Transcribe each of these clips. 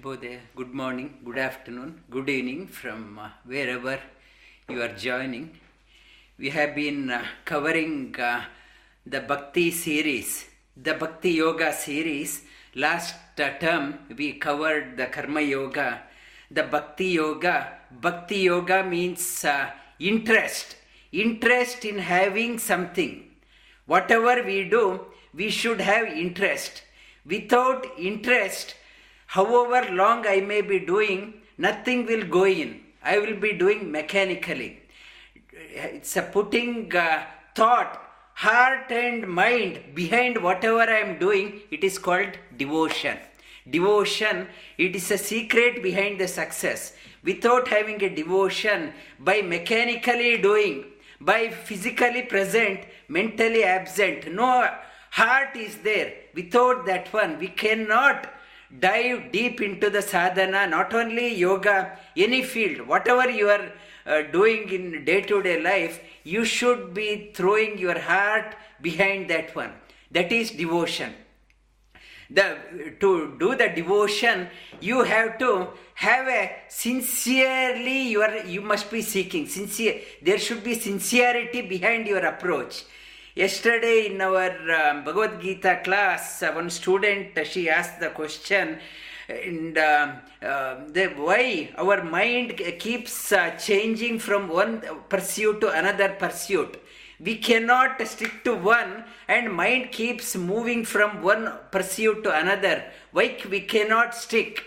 Good morning, good afternoon, good evening from uh, wherever you are joining. We have been uh, covering uh, the Bhakti series, the Bhakti Yoga series. Last uh, term we covered the Karma Yoga, the Bhakti Yoga. Bhakti Yoga means uh, interest, interest in having something. Whatever we do, we should have interest. Without interest, however long I may be doing, nothing will go in. I will be doing mechanically. It's a putting uh, thought, heart, and mind behind whatever I am doing. It is called devotion. Devotion, it is a secret behind the success. Without having a devotion, by mechanically doing, by physically present, mentally absent, no heart is there. Without that one, we cannot dive deep into the sadhana, not only yoga, any field, whatever you are uh, doing in day to day life, you should be throwing your heart behind that one. That is devotion. The, to do the devotion, you have to have a sincerely you are you must be seeking sincere. There should be sincerity behind your approach. Yesterday in our um, Bhagavad Gita class, uh, one student she asked the question, and uh, the, why our mind keeps uh, changing from one pursuit to another pursuit. We cannot stick to one, and mind keeps moving from one pursuit to another. Why we cannot stick?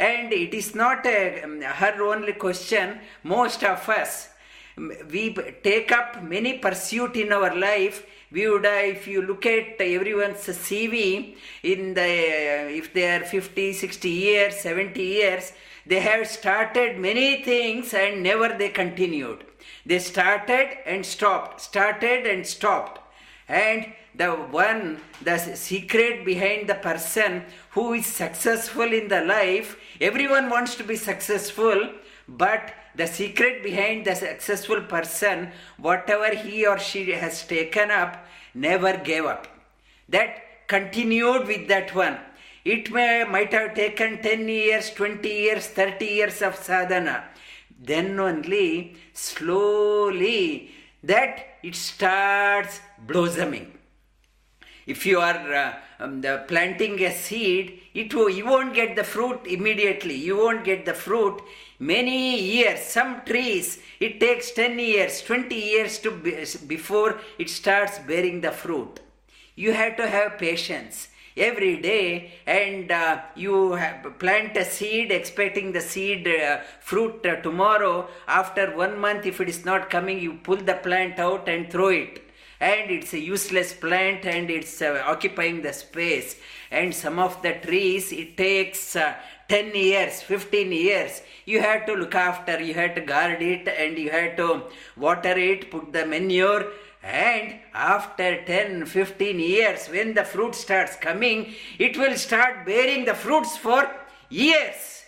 And it is not a, her only question. Most of us we take up many pursuit in our life. We would uh, if you look at everyone's cv in the uh, if they are 50 60 years 70 years they have started many things and never they continued. They started and stopped started and stopped. And the one the secret behind the person who is successful in the life everyone wants to be successful but the secret behind the successful person, whatever he or she has taken up, never gave up. That continued with that one. It may might have taken 10 years, 20 years, 30 years of sadhana. Then only slowly that it starts blossoming. If you are uh, um, the planting a seed, it will, you won't get the fruit immediately. You won't get the fruit many years. Some trees, it takes 10 years, 20 years to be, before it starts bearing the fruit. You have to have patience every day and uh, you plant a seed expecting the seed uh, fruit uh, tomorrow after one month if it is not coming you pull the plant out and throw it and it's a useless plant and it's uh, occupying the space. And some of the trees it takes uh, 10 years 15 years. You have to look after you have to guard it and you have to water it put the manure. And after 10 15 years when the fruit starts coming it will start bearing the fruits for years.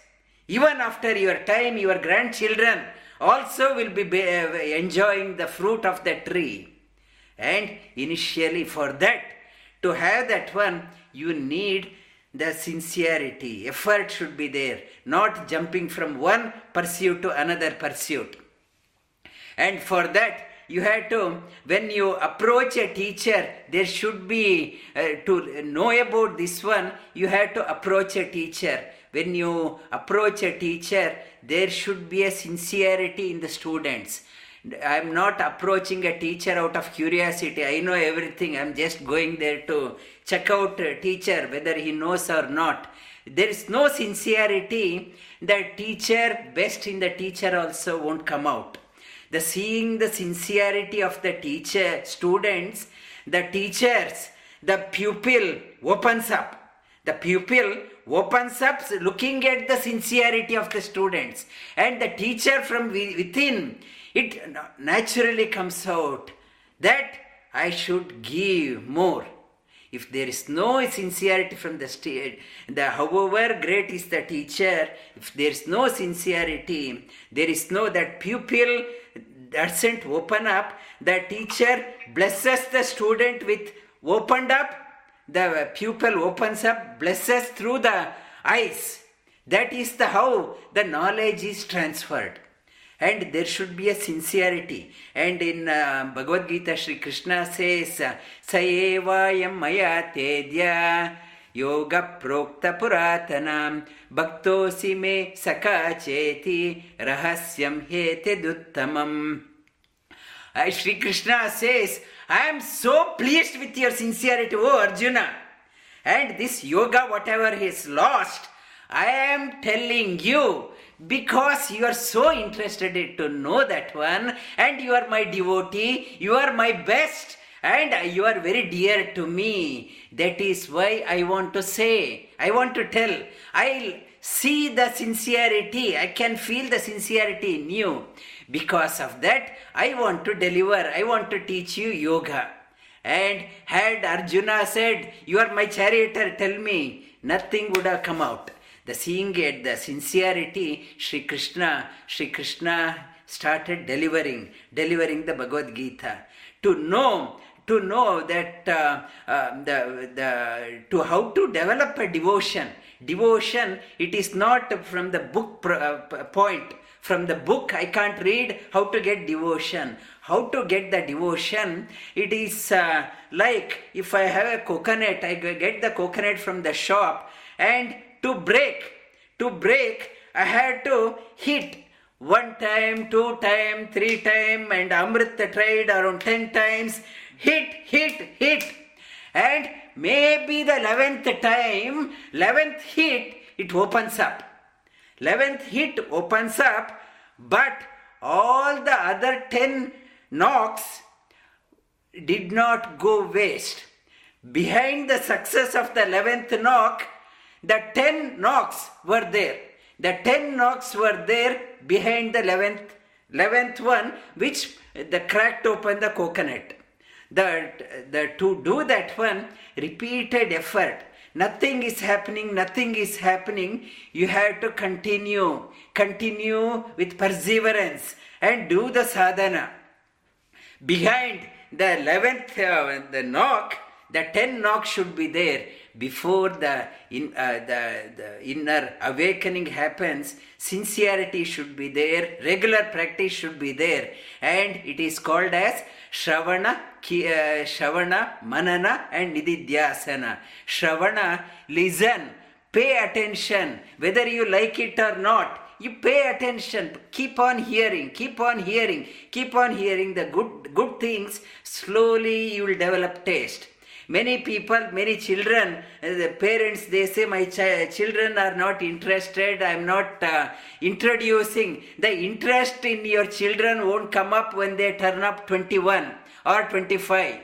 Even after your time your grandchildren also will be enjoying the fruit of the tree and initially, for that, to have that one, you need the sincerity. Effort should be there, not jumping from one pursuit to another pursuit. And for that, you have to, when you approach a teacher, there should be, uh, to know about this one, you have to approach a teacher. When you approach a teacher, there should be a sincerity in the students I am not approaching a teacher out of curiosity. I know everything. I am just going there to check out a teacher whether he knows or not. There is no sincerity. The teacher, best in the teacher also won't come out. The seeing the sincerity of the teacher, students, the teachers, the pupil opens up. The pupil opens up looking at the sincerity of the students and the teacher from within it naturally comes out that I should give more. If there is no sincerity from the state, the however great is the teacher, if there is no sincerity, there is no that pupil doesn't open up, the teacher blesses the student with opened up, the pupil opens up, blesses through the eyes. That is the how the knowledge is transferred. And there should be a sincerity. And in uh, Bhagavad Gita, Sri Krishna says, Sayevayam maya tedya yoga prokta puratanam bhaktosi me sakacheti rahasyam hete duttamam. Uh, Sri Krishna says, I am so pleased with your sincerity, O Arjuna. And this yoga, whatever he has lost, I am telling you because you are so interested to know that one, and you are my devotee, you are my best, and you are very dear to me. That is why I want to say, I want to tell, I'll see the sincerity, I can feel the sincerity in you. Because of that, I want to deliver, I want to teach you yoga. And had Arjuna said, You are my charioteer, tell me, nothing would have come out. The seeing it, the sincerity, Sri Krishna, Sri Krishna started delivering, delivering the Bhagavad Gita. To know, to know that uh, uh, the, the, to how to develop a devotion. Devotion, it is not from the book uh, point. From the book, I can't read how to get devotion. How to get the devotion? It is uh, like if i have a coconut i get the coconut from the shop and to break to break i had to hit one time two time three time and amrit tried around 10 times hit hit hit. And maybe the 11th time 11th hit it opens up 11th hit opens up but all the other 10 knocks did not go waste. Behind the success of the 11th knock, the 10 knocks were there. The 10 knocks were there behind the 11th, 11th one, which the cracked open the coconut. The, the, to do that one, repeated effort. Nothing is happening, nothing is happening. You have to continue, continue with perseverance and do the sadhana. Behind the 11th uh, the knock the 10 knock should be there before the, in, uh, the, the inner awakening happens. Sincerity should be there regular practice should be there. And it is called as shravana ki, shravana manana and nididhyasana shravana listen pay attention whether you like it or not you pay attention keep on hearing keep on hearing keep on hearing the good good things slowly you will develop taste. Many people many children uh, the parents they say my ch- children are not interested i'm not uh, introducing. The interest in your children won't come up when they turn up 21 or 25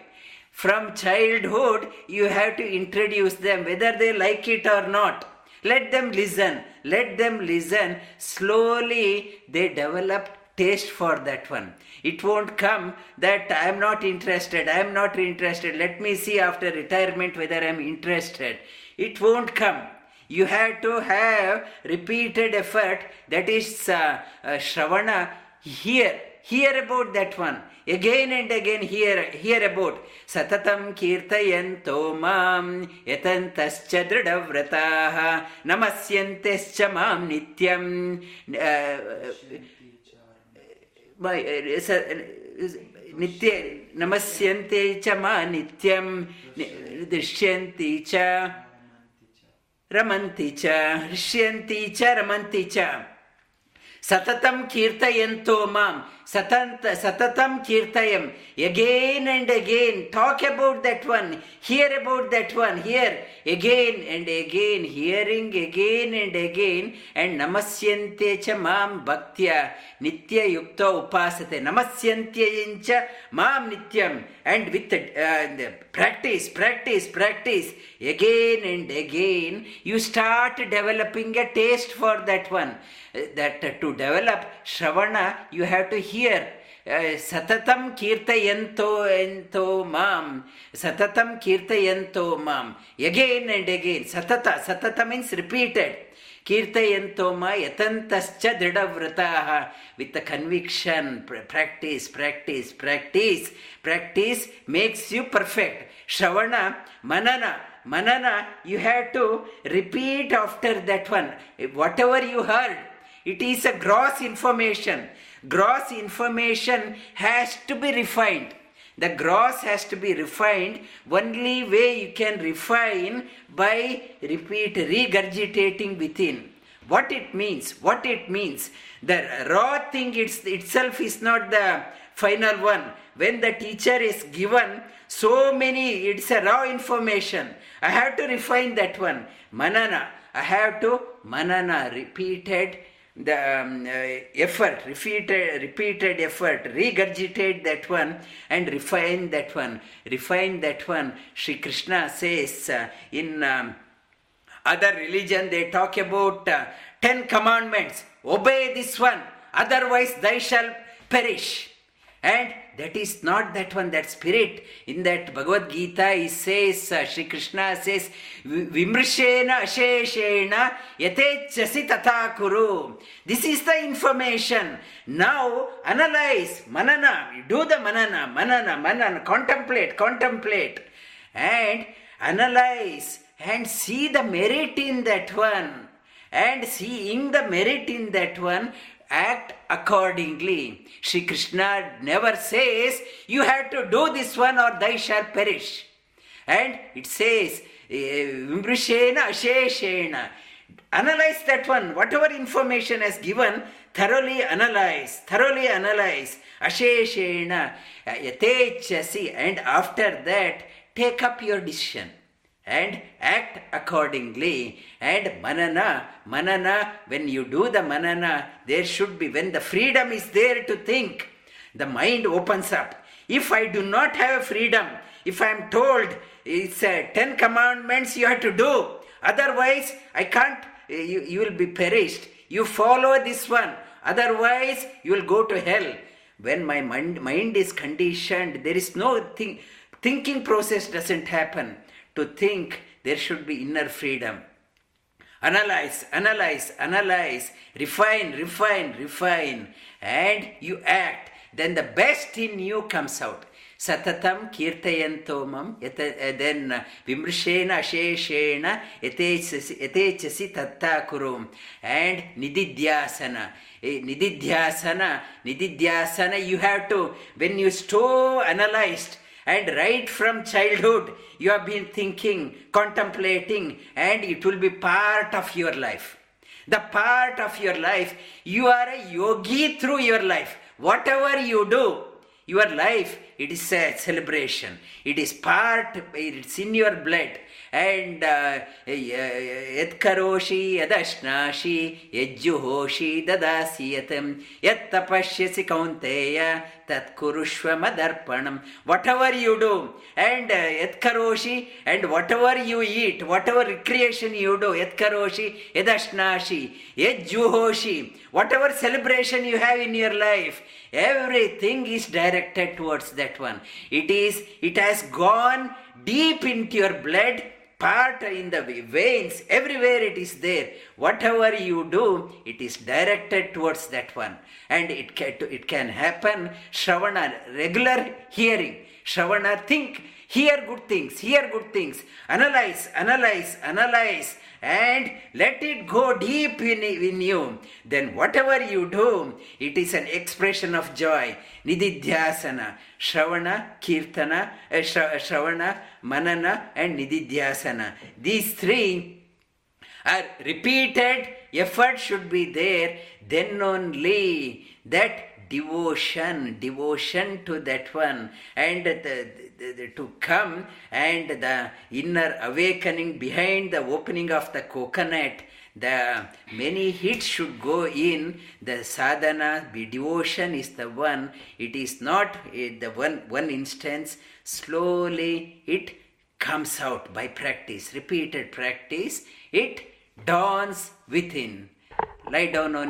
from childhood you have to introduce them whether they like it or not let them listen. Let them listen. Slowly they develop taste for that one. It won't come that I am not interested. I am not interested. Let me see after retirement whether I am interested. It won't come. You have to have repeated effort. That is uh, uh, Shravana. Hear. Hear about that one again and again hear, hear about satatam kirtayanto mam yatantascha dridhavrataha namasyantescha mam nityam. नित्य नमस्यन्ते च मा नित्यं दृश्यन्ति च रमन्ति च हृष्यन्ति च रमन्ति च Satatam kirtayanto mam. Satanta, satatam kirtayam. Again and again. Talk about that one. Hear about that one. Hear again and again. Hearing again and again. And namasyante cha mam bhaktya. Nitya yukta upasate. Namasyante cha mam nityam. And with the, uh, the practice, practice, practice. Again and again. You start developing a taste for that to develop Shravana, you have to hear. Eh, satatam kirtayanto ento mam. Satatam kirtayanto mam. Again and again. Satata. Satata means repeated. Kirtayanto ma yatantascha dridhavrataha. With the conviction, practice, practice, practice. Practice makes you perfect. Shravana, manana. Manana, you have to repeat after that one. Whatever you heard it is a gross information. Gross information has to be refined. The gross has to be refined. Only way you can refine by repeat, regurgitating within. What it means, what it means. The raw thing it's, itself is not the final one. When the teacher is given so many, it's a raw information. I have to refine that one. Manana. I have to manana, repeated the um, uh, effort, repeated, repeated effort, regurgitate that one and refine that one. Refine that one. Sri Krishna says uh, in um, other religion they talk about uh, ten commandments. Obey this one, otherwise thou shalt perish. And that is not that one, that spirit. In that Bhagavad Gita, he says, uh, Sri Krishna says, Vimrishena asheshena yatechasi tata kuru. This is the information. Now analyze, manana, do the manana, manana, manana, contemplate, contemplate, and analyze and see the merit in that one. And seeing the merit in that one, act accordingly. Sri Krishna never says, You have to do this one or thou shall perish. And it says, eh, Vimbrishena Asheshena. Analyze that one. Whatever information is given, thoroughly analyze. Thoroughly analyze. Asheshena. Yatechasi. And after that, take up your decision and act accordingly. And manana, manana, when you do the manana, there should be, when the freedom is there to think, the mind opens up. If I do not have freedom, if I am told it's uh, 10 commandments you have to do, otherwise I can't, you, you will be perished. You follow this one, otherwise you will go to hell. When my mind, mind is conditioned, there is no thing, thinking process doesn't happen to think there should be inner freedom. Analyze, analyze, analyze, refine, refine, refine, and you act. Then the best in you comes out. Satatam kirtayantomam, eh, then uh, vimrishena asheshena yatechasi tatta kurum, and nididhyasana. Eh, nididhyasana, nididhyasana, you have to, when you so analyzed, and right from childhood, you have been thinking, contemplating, and it will be part of your life. The part of your life, you are a yogi through your life. Whatever you do, your life, it is a celebration. It is part, it's in your blood and ಯತ್ಕರೋಷಿ ಯದಶ್ನಾಶಿ ಯಜ್ಜುಹೋಷಿ ದದಾಸಿ ಯತಂ ಯತ್ ತಪಸ್ಯಸಿ ಕೌಂತೆಯ ತತ್ಕುರುಷ್ವ ಮದರ್ಪಣಂ whatever you do and ಯತ್ಕರೋಷಿ and whatever you eat whatever recreation you do ಯತ್ಕರೋಷಿ ಯದಶ್ನಾಶಿ ಯಜ್ಜುಹೋಷಿ whatever celebration you have in your life everything is directed towards that one it is it has gone deep into your blood part in the veins, everywhere it is there. Whatever you do, it is directed towards that one. And it can, it can happen, Shravana, regular hearing. Shravana, think, hear good things, hear good things, analyze, analyze, analyze, and let it go deep in, in you. Then whatever you do, it is an expression of joy. Nididhyasana, Shravana, Kirtana, uh, Shravana, Manana, and Nididhyasana. These three are repeated effort should be there, then only that devotion, devotion to that one, and the, the, the, to come and the inner awakening behind the opening of the coconut. The many hits should go in. The sadhana, the devotion is the one. It is not eh, the one one instance. Slowly it comes out by practice, repeated practice. It dawns within. Lie down on